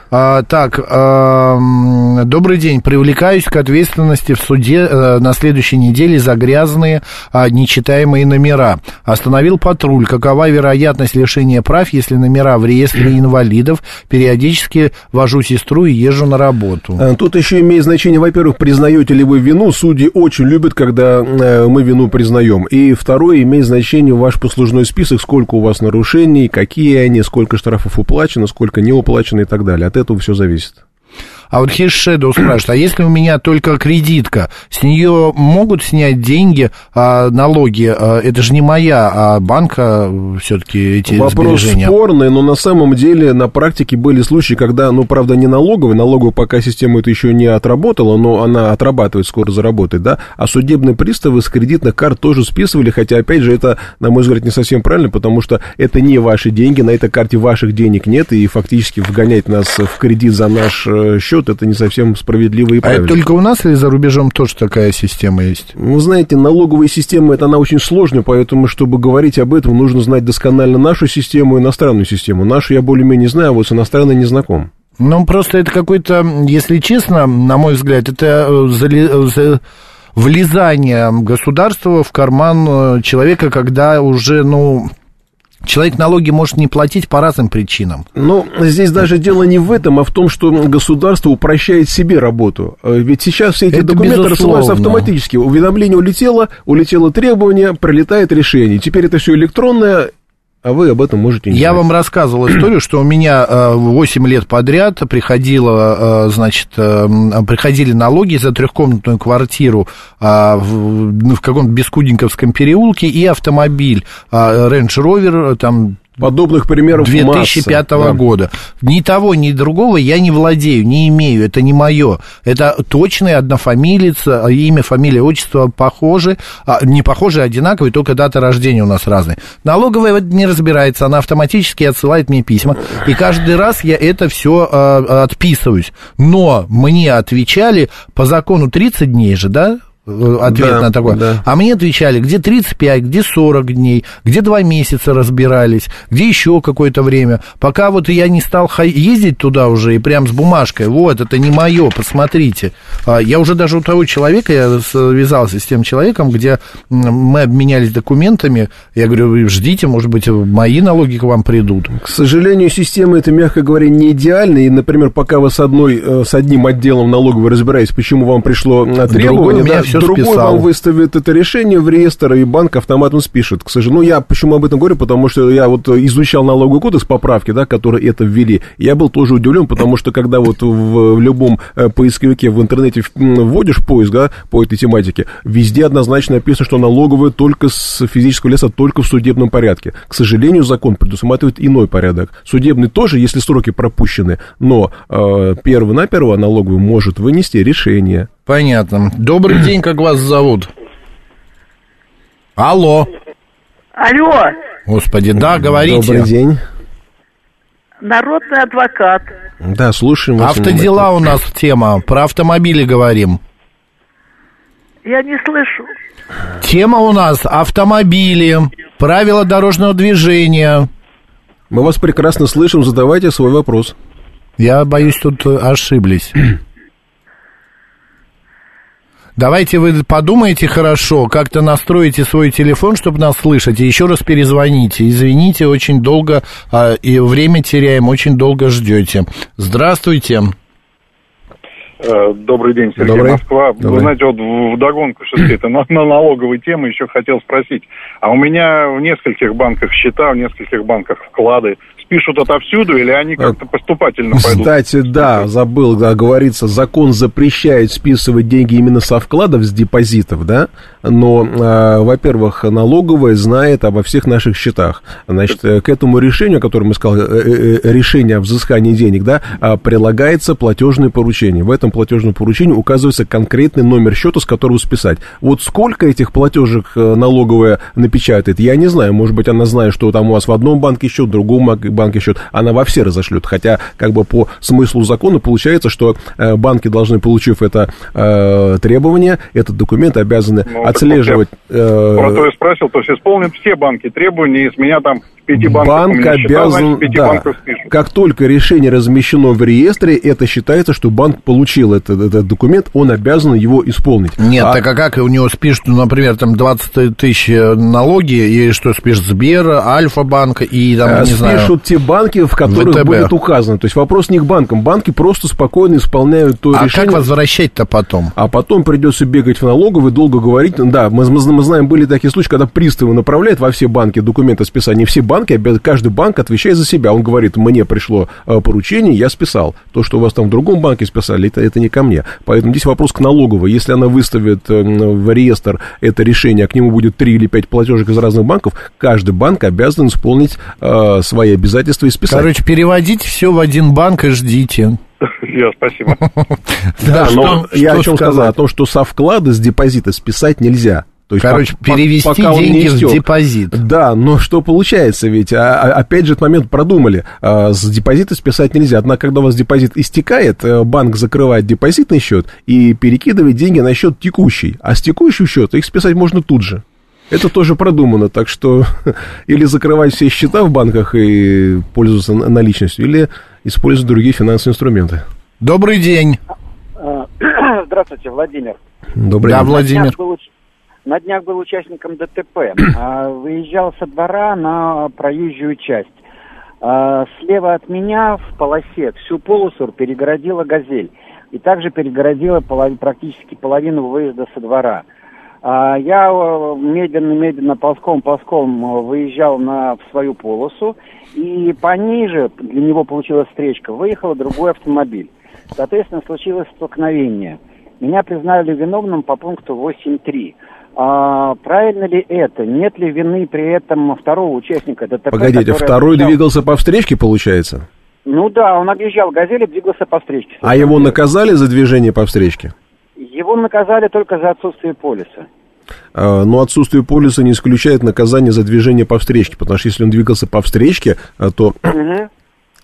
А, так, а, добрый день. Привлекаюсь к ответственности в суде а, на следующей неделе за грязные а, нечитаемые номера. Остановил патруль. Какова вероятность лишения прав, если номера в реестре инвалидов? Периодически вожу сестру и езжу на работу. А, тут еще имеет значение, во-первых, признаете ли вы вину. Судьи очень любят, когда э, мы вину признаем. И второе, имеет значение ваш послужной список, сколько у вас нарушений, какие они, сколько штрафов уплачено, сколько не уплачено и так далее этого все зависит. А вот Хиш Shadow спрашивает, а если у меня только кредитка, с нее могут снять деньги, а, налоги? А, это же не моя, а банка все-таки эти Вопрос сбережения. спорный, но на самом деле на практике были случаи, когда, ну, правда, не налоговый, налоговая пока система это еще не отработала, но она отрабатывает, скоро заработает, да, а судебные приставы с кредитных карт тоже списывали, хотя, опять же, это, на мой взгляд, не совсем правильно, потому что это не ваши деньги, на этой карте ваших денег нет, и фактически вгонять нас в кредит за наш э, счет счет, это не совсем справедливо и правильно. А это только у нас или за рубежом тоже такая система есть? Вы знаете, налоговая система, это она очень сложная, поэтому, чтобы говорить об этом, нужно знать досконально нашу систему и иностранную систему. Нашу я более-менее знаю, а вот с иностранной не знаком. Ну, просто это какой-то, если честно, на мой взгляд, это э, э, влезание государства в карман э, человека, когда уже, ну, Человек налоги может не платить по разным причинам. Ну, здесь даже дело не в этом, а в том, что государство упрощает себе работу. Э, ведь сейчас все эти Это документы безусловно. рассылаются автоматически. Уведомление улетело, улетело требование, пролетает решение. Теперь это все электронное, а вы об этом можете не Я знать. вам рассказывал историю, что у меня 8 э, лет подряд приходило, э, значит, э, приходили налоги за трехкомнатную квартиру в, в каком-то Бескуденковском переулке и автомобиль Range Rover, там Подобных примеров 2005 масса, года. Да. Ни того, ни другого я не владею, не имею, это не мое. Это точный однофамилец, а имя, фамилия, отчество похожи, а, не похожи, а одинаковые, только дата рождения у нас разные. Налоговая не разбирается, она автоматически отсылает мне письма, и каждый раз я это все а, отписываюсь. Но мне отвечали по закону 30 дней же, да, ответ да, на такое. Да. А мне отвечали, где 35, где 40 дней, где 2 месяца разбирались, где еще какое-то время. Пока вот я не стал ездить туда уже и прям с бумажкой, вот, это не мое, посмотрите. А я уже даже у того человека, я связался с тем человеком, где мы обменялись документами, я говорю, ждите, может быть, мои налоги к вам придут. К сожалению, система это, мягко говоря, не идеальна, и, например, пока вы с, одной, э, с одним отделом налоговой разбираетесь, почему вам пришло требование, Другой, да, все Другой списал. вам выставит это решение в реестр, и банк автоматом спишет. К сожалению, ну, я почему об этом говорю, потому что я вот изучал налоговый кодекс поправки, да, которые это ввели. Я был тоже удивлен, потому что когда вот в, в любом э, поисковике в интернете вводишь поиск, да, по этой тематике, везде однозначно написано, что налоговая только с физического лица, только в судебном порядке. К сожалению, закон предусматривает иной порядок. Судебный тоже, если сроки пропущены, но э, перво-наперво налоговый может вынести решение. Понятно. Добрый день, как вас зовут? Алло. Алло, Господи, да, говорите. Добрый день. народный адвокат. Да, слушаем. Автодела у нас тема, про автомобили говорим. Я не слышу. Тема у нас автомобили, правила дорожного движения. Мы вас прекрасно слышим, задавайте свой вопрос. Я боюсь, тут ошиблись. Давайте вы подумайте хорошо, как-то настроите свой телефон, чтобы нас слышать, и еще раз перезвоните. Извините, очень долго, а, и время теряем, очень долго ждете. Здравствуйте. Э, Добрый день, Сергей Добрый. Москва. Добрый. Вы знаете, вот в- вдогонку все-таки это на, на налоговой темы еще хотел спросить. А у меня в нескольких банках счета, в нескольких банках вклады. Спишут отовсюду или они как-то поступательно пойдут? Кстати, да, забыл говорится, закон запрещает списывать деньги именно со вкладов, с депозитов, да, но, э, во-первых, налоговая знает обо всех наших счетах. Значит, э, к этому решению, о котором я сказал, э, э, э, решение о взыскании денег, да, а, прилагается платежное поручение. В этом платежном поручении указывается конкретный номер счета, с которого списать. Вот сколько этих платежек э, налоговая напечатает, я не знаю. Может быть, она знает, что там у вас в одном банке счет, в другом банке счет. Она во все разошлет. Хотя, как бы по смыслу закона получается, что э, банки должны, получив это э, требование, этот документ, обязаны Ну, отслеживать... вот я Про то э, я спросил, то есть исполнят все банки требования, и с меня там пяти банках у Банк меня счета, обязан, значит, да, спишут. как только решение размещено в реестре, это считается, что банк получил этот, этот документ, он обязан его исполнить. Нет, А- так а как у него спишут, ну, например, там 20 тысяч налоги, и что спишет Сбер, Альфа-банк и там, А, не знаю... спишут те банки, в которых ВТБ. будет указано. То есть вопрос не к банкам. Банки просто спокойно исполняют то А решение. как возвращать-то потом? А потом придется бегать в налоговый, долго говорить. Да, мы, мы- мы знаем, были такие случаи, когда приставы направляют во все банки документы списания. Все банки, каждый банк отвечает за себя. Он говорит, мне пришло э, поручение, я списал. То, что у вас там в другом банке списали, это, это не ко мне. Поэтому здесь вопрос к налоговой. Если она выставит э, в реестр это решение, а к нему будет 3 или 5 платежек из разных банков, каждый банк обязан исполнить э, свои обязательства и списать. Короче, переводите все в один банк и ждите. Я, спасибо. Да, но я о чем сказал? сказать? О том, что со вклада, с депозита списать нельзя. То есть Короче, пок- перевести пока деньги в депозит. Да, но что получается ведь? А, а, опять же, этот момент продумали. А, с депозита списать нельзя. Однако, когда у вас депозит истекает, э, банк закрывает депозитный счет и перекидывает деньги на счет текущий. А с текущего счета их списать можно тут же. Это тоже продумано, так что или закрывать все счета в банках и пользоваться наличностью, или использовать другие финансовые инструменты. Добрый день. Здравствуйте, Владимир. Добрый Да, день. Владимир. На днях был, на днях был участником ДТП. А, Выезжал со двора на проезжую часть. А, Слева от меня в полосе всю полосу перегородила «Газель». И также перегородила полов- практически половину выезда со двора. А, Я э, медленно-медленно ползком-ползком э, выезжал на, в свою полосу, и пониже, для него получилась встречка, выехал другой автомобиль. Соответственно, случилось столкновение. Меня признали виновным по пункту 8.3. А, правильно ли это? Нет ли вины при этом второго участника ДТП? Погодите, второй объезжал- двигался по встречке, получается? Ну да, он объезжал «Газель» и двигался по встречке. А его наказали за движение по встречке? Его наказали только за отсутствие полиса. А, Но отсутствие полиса не исключает наказание за движение по встречке, потому что если он двигался по встречке, а, то.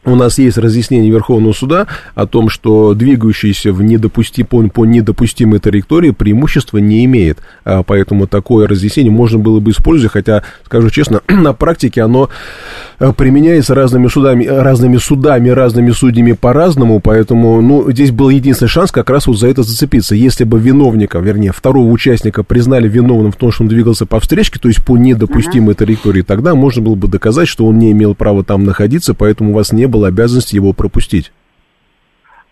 У нас есть разъяснение Верховного суда о том, что двигающийся в недопусти- по, по недопустимой траектории преимущества не имеет. А, Поэтому такое разъяснение можно было бы использовать, хотя, скажу честно, на практике оно э, применяется разными судами, разными судами, разными судьями по-разному, поэтому, ну, здесь был единственный шанс как раз вот за это зацепиться. Если бы виновника, вернее, второго участника признали виновным в том, что он двигался по встречке, то есть по недопустимой траектории, тогда можно было бы доказать, что он не имел права там находиться, поэтому у вас не было обязанности его пропустить.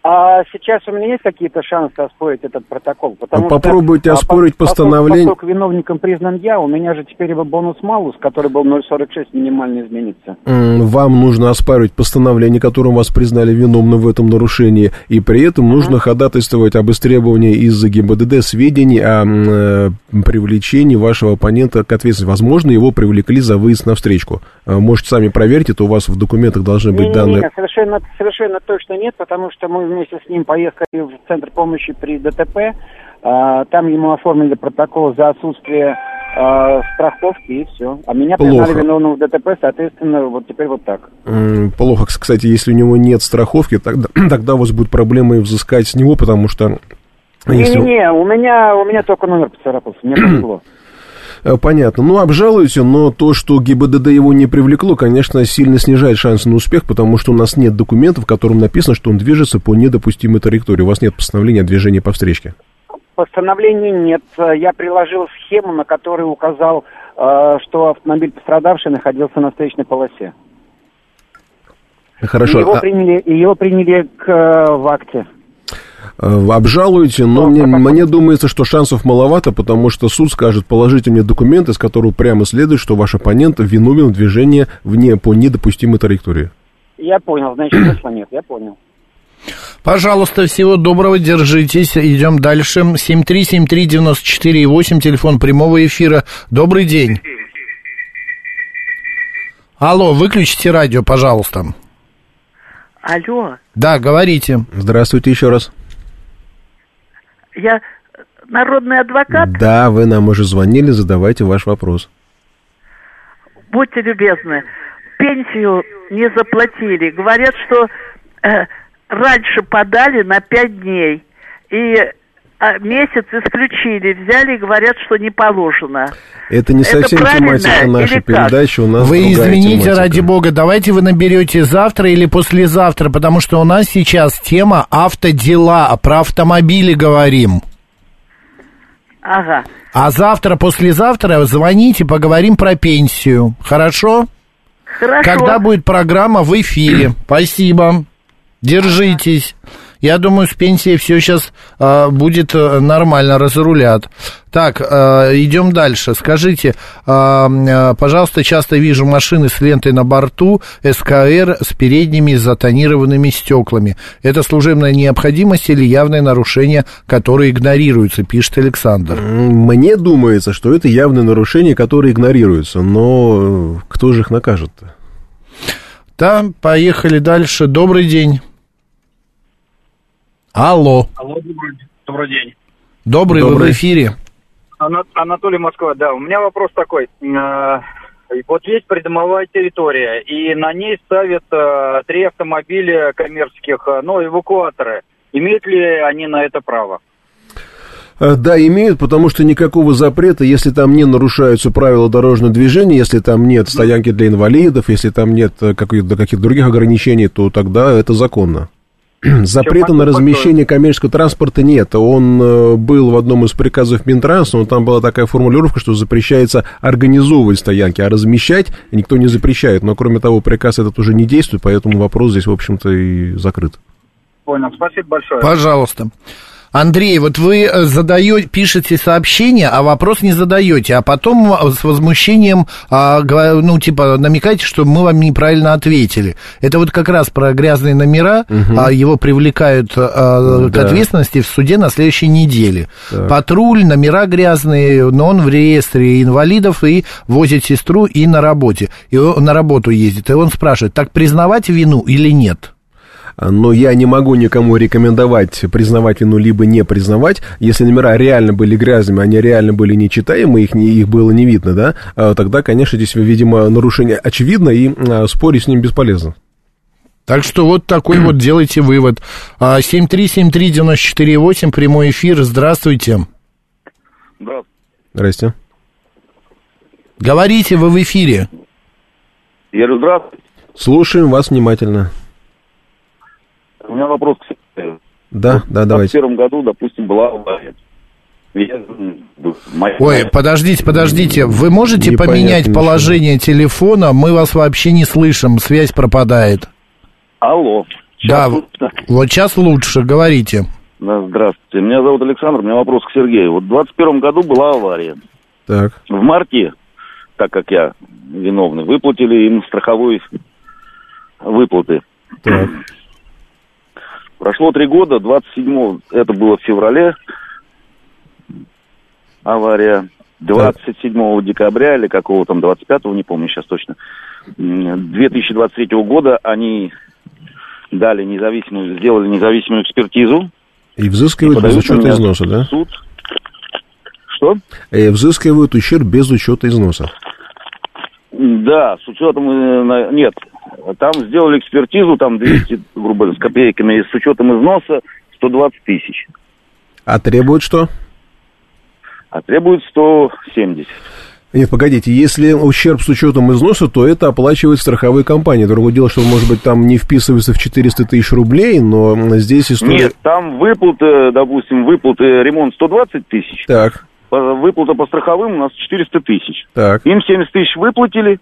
А сейчас у меня есть какие-то шансы оспорить этот протокол? Потому А попробуйте а, оспорить по- постановление. Поскольку виновником признан я, у меня же теперь его бонус-малус, который был 0,46, минимально изменится. Вам нужно оспаривать постановление, которым вас признали виновным в этом нарушении, и при этом нужно ходатайствовать об истребовании из ГИБДД сведений о э, привлечении вашего оппонента к ответственности. Возможно, его привлекли за выезд на встречку. Э, Можете сами проверить, это у вас в документах должны быть Не-не-не, данные. совершенно, совершенно точно нет, потому что мы вместе с ним поехали в Центр помощи при ДТП. А, там ему оформили протокол за отсутствие а, страховки и все. А меня Плохо. признали виновным в ДТП, соответственно, вот теперь вот так. Плохо, кстати, если у него нет страховки, тогда, тогда у вас будет проблема и взыскать с него, потому что... если- Не-не-не, у меня, у меня только номер поцарапался, мне повезло. Э, Понятно. Ну, обжалуйте, но то, что ГИБДД его не привлекло, конечно, сильно снижает шансы на успех, потому что у нас нет документов, в котором написано, что он движется по недопустимой траектории. У вас нет постановления о движении по встречке. Постановлений нет. Я приложил схему, на которой указал, э, что автомобиль пострадавший находился на встречной полосе. Хорошо. И его, а- приняли, его приняли к, э, в акте. Э, обжалуйте, но мне, мне думается, что шансов маловато, потому что суд скажет, положите мне документы, из которого прямо следует, что ваш оппонент виновен в движении вне, по недопустимой траектории. Я понял, значит, смысла нет, я понял. Пожалуйста, всего доброго, держитесь. Идем дальше. 7373948, телефон прямого эфира. Добрый день. Алло, выключите радио, пожалуйста. Алло, Да, говорите. Здравствуйте еще раз. Я народный адвокат. Да, вы нам уже звонили, задавайте ваш вопрос. Будьте любезны, пенсию не заплатили. Говорят, что э, раньше подали на пять дней. И месяц исключили, взяли и говорят, что не положено. Это не Это совсем правильно тематика нашей передачи, у нас Вы извините, тематика. ради бога, давайте вы наберете завтра или послезавтра, потому что у нас сейчас тема автодела, про автомобили говорим. Ага. А завтра, послезавтра звоните, поговорим про пенсию. Хорошо? Хорошо. Когда будет программа в эфире? Спасибо. Держитесь. Я думаю, с пенсией все сейчас будет э, нормально, разрулят. Так, э, идем дальше. Скажите, э, э, пожалуйста, часто вижу машины с лентой на борту СКР с передними затонированными стеклами. Это служебная необходимость или явное нарушение, которое игнорируется, пишет Александр. Мне думается, что это явное нарушение, которое игнорируется, но э, кто же их накажет-то? Да, поехали дальше. Добрый день. Алло. Алло, добрый, добрый день. Добрый, вы в эфире. Ана- Анатолий Москва, да. У меня вопрос такой. Э, Вот есть придомовая территория, и на ней ставят э, три автомобиля коммерческих, э, ну, эвакуаторы. Имеют ли они на это право? Да, имеют, потому что никакого запрета, если там не нарушаются правила дорожного движения, если там нет стоянки для инвалидов, если там нет каких-то каких других ограничений, то тогда это законно. Запрета на размещение коммерческого транспорта нет. Он э, был в одном из приказов Минтранса, но там была такая формулировка, что запрещается организовывать стоянки, а размещать никто не запрещает. Но, кроме того, приказ этот уже не действует, поэтому вопрос здесь, в общем-то, и закрыт. Понял, спасибо большое. Пожалуйста. Андрей, вот вы э, задаете, пишете сообщение, а вопрос не задаете, а потом э, с возмущением, а, ну, типа, намекаете, что мы вам неправильно ответили. Это вот как раз про грязные номера, а, его привлекают к Да. ответственности в суде на следующей неделе. Так. Патруль, номера грязные, но он в реестре инвалидов и возит сестру и на работе, и он на работу ездит. И он спрашивает, так признавать вину или нет? Но я не могу никому рекомендовать признавать вину, либо не признавать. Если номера реально были грязными, они реально были нечитаемы, их, не, их было не видно, да, а, тогда, конечно, здесь, видимо, нарушение очевидно, и а, спорить с ним бесполезно. Так что вот такой вот делайте вывод. А, 7373948, прямой эфир, здравствуйте. Здравствуйте. Здрасте. Говорите, вы в эфире. Я говорю, здравствуйте. Слушаем вас внимательно. У меня вопрос к секретарю. Да, да, В давайте. первом году, допустим, была авария. Ой, подождите, подождите. Вы можете Непонятно поменять ничего. положение телефона? Мы вас вообще не слышим, связь пропадает. Алло. Да, вот сейчас лучше, говорите. Да, здравствуйте. Меня зовут Александр, у меня вопрос к Сергею. Вот в 21 году была авария. Так. В марте, так как я виновный, выплатили им страховой выплаты. Так. Прошло три года, 27 это было в феврале авария. 27 декабря или какого там, 25 не помню сейчас точно, м, 2023 года они дали независимую, сделали независимую экспертизу. И взыскивают И без учета износа, да? Суд. Что? И взыскивают ущерб без учета износа. Да, с учетом, э, нет, там сделали экспертизу, там 200, грубо говоря, с копейками, с учетом износа 120 тысяч, А требуют что? а требует 170. Нет, погодите, если ущерб с учетом износа, то это оплачивает страховые компании. Другое дело, что, может быть, там не вписывается в 400 тысяч рублей, но здесь история... Нет, там выплаты, допустим, выплаты, ремонт 120 тысяч, Так, выплата по страховым у нас 400 тысяч. так. Им 70 тысяч выплатили,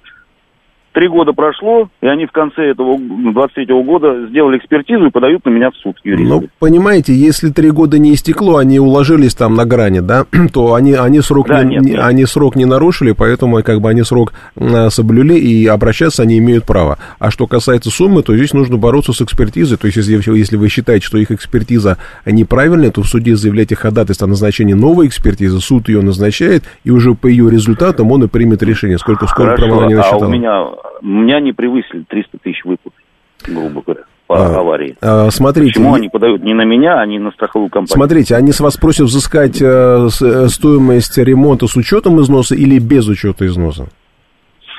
три года прошло, и они в конце этого 23 года сделали экспертизу и подают на меня в суд юристы. Ну, понимаете, если три года не истекло, они уложились там на грани, да, то они, они, срок, Да, не, нет, не- нет. они срок не нарушили, поэтому как бы они срок а, соблюли, и обращаться они имеют право. А что касается суммы, то здесь нужно бороться с экспертизой. То есть, если, если вы считаете, что их экспертиза неправильная, то в суде заявляйте ходатайство о назначении новой экспертизы, суд ее назначает, и уже по ее результатам он и примет решение, сколько, сколько Хорошо, она не а насчитала. у меня, меня не превысили 300 тысяч выплат, грубо говоря, по А, аварии. а, смотрите, Почему они подают не на меня, а не на страховую компанию? Смотрите, они с вас просят взыскать э, э, стоимость ремонта с учетом износа или без учета износа?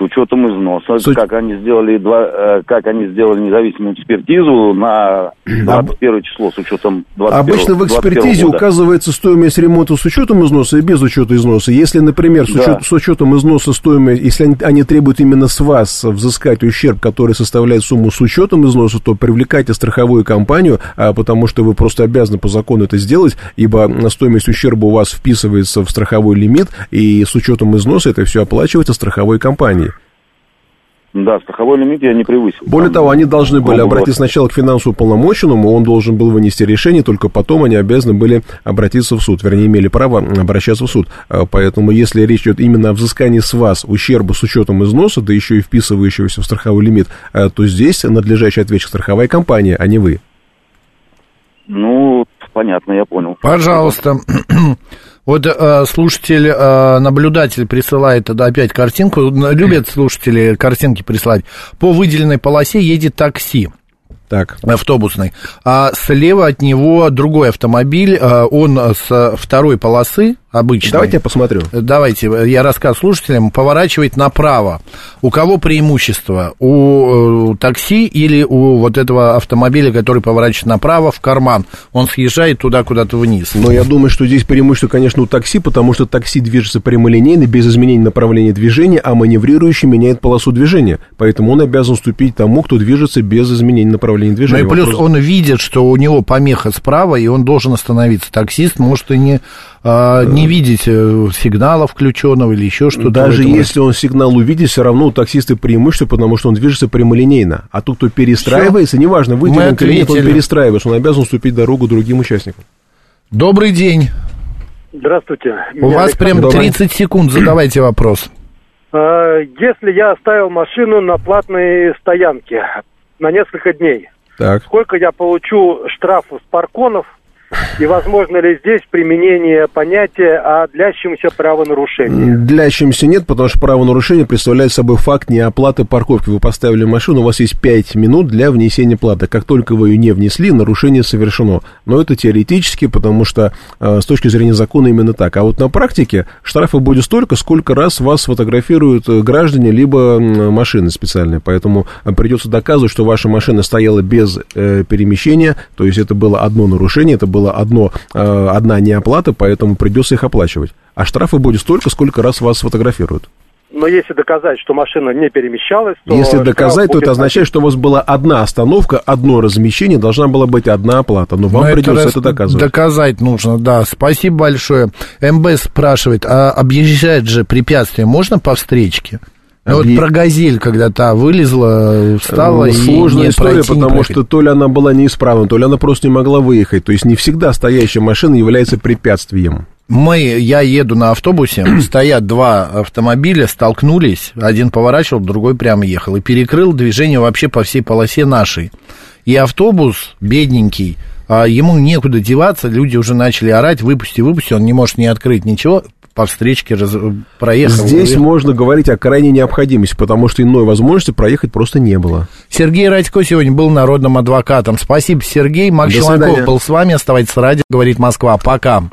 С учетом износа, С уч- как они сделали два, э, как они сделали независимую экспертизу на 21 число с учетом 21 Обычно в 21 экспертизе года. указывается стоимость ремонта с учетом износа и без учета износа. Если, например, с, Да. учет- с учетом износа стоимость, если они, они требуют именно с вас взыскать ущерб, который составляет сумму с учетом износа, то привлекайте страховую компанию, а, потому что вы просто обязаны по закону это сделать, ибо стоимость ущерба у вас вписывается в страховой лимит, и с учетом износа это все оплачивается страховой компанией. Да, страховой лимит я не превысил. Более Там, того, они должны были обратиться сначала к финансовому полномоченному, он должен был вынести решение, только потом они обязаны были обратиться в суд, вернее, имели право обращаться в суд. А, Поэтому, если речь идет именно о взыскании с вас ущерба с учетом износа, да еще и вписывающегося в страховой лимит, а, то здесь надлежащий ответчик страховая компания, а не вы. Ну, понятно, я понял. Пожалуйста. Вот э, слушатель, э, наблюдатель присылает тогда опять картинку. Любят слушатели картинки присылать. По выделенной полосе едет такси. Так. Автобусный. А слева от него другой автомобиль. э, Он с второй полосы обычной. Давайте я посмотрю. Давайте, я рассказ слушателям. Поворачивает направо. У кого преимущество? У э, такси или у вот этого автомобиля, который поворачивает направо в карман? Он съезжает туда куда-то вниз. Но я думаю, что здесь преимущество, конечно, у такси, потому что такси движется прямолинейно, без изменения направления движения, а маневрирующий меняет полосу движения. Поэтому он обязан уступить тому, кто движется без изменения направления Ну движения. и плюс Вопрос- он видит, что у него помеха справа, и он должен остановиться. Таксист может и не, а, не видеть э, сигнала включенного или еще что-то. Даже если он сигнал увидит, все равно у таксиста преимущество, потому что он движется прямолинейно. А тот, кто перестраивается, неважно, выйдет Мы он или нет, он перестраивается, он обязан уступить дорогу другим участникам. Добрый день. Здравствуйте. У Меня вас прям Александр. 30 секунд, задавайте вопрос. А, Если я оставил машину на платной стоянке на несколько дней, Так. сколько я получу штрафов с парконов и возможно ли здесь применение понятия о длящемся правонарушении? Длящимся нет, потому что правонарушение представляет собой факт неоплаты парковки. Вы поставили машину, у вас есть 5 минут для внесения платы. Как только вы ее не внесли, нарушение совершено. Но это теоретически, потому что э, с точки зрения закона именно так. А вот на практике штрафа будет столько, сколько раз вас сфотографируют э, граждане, либо машины специальные. Поэтому э, придется доказывать, что ваша машина стояла без э, перемещения, то есть это было одно нарушение, это было одно, э, одна неоплата, поэтому придется их оплачивать. А штрафы будет столько, сколько раз вас сфотографируют. Но если доказать, что машина не перемещалась, то Если доказать, то это означает, что у вас была одна остановка, одно размещение, должна была быть одна оплата. Но вам Но придется раз это доказывать. Доказать нужно, да. Спасибо большое. МБ спрашивает, а объезжать же препятствие можно по встречке? Ну, вот про «Газель», когда та вылезла, встала Ну, и Сложная не история, пройти, потому что то ли она была неисправна, то ли она просто не могла выехать. То есть не всегда стоящая машина является препятствием. Мы, я еду на автобусе, стоят два автомобиля, столкнулись, один поворачивал, другой прямо ехал, и перекрыл движение вообще по всей полосе нашей. И автобус, бедненький, а, ему некуда деваться, люди уже начали орать, выпусти, выпусти, он не может не открыть ничего, по встречке раз- проехал. Здесь уехал. можно говорить о крайней необходимости, потому что иной возможности проехать просто не было. Сергей Радько сегодня был народным адвокатом. Спасибо, Сергей. Макс свидания. был с вами. Оставайтесь с радио, говорит Москва. Пока.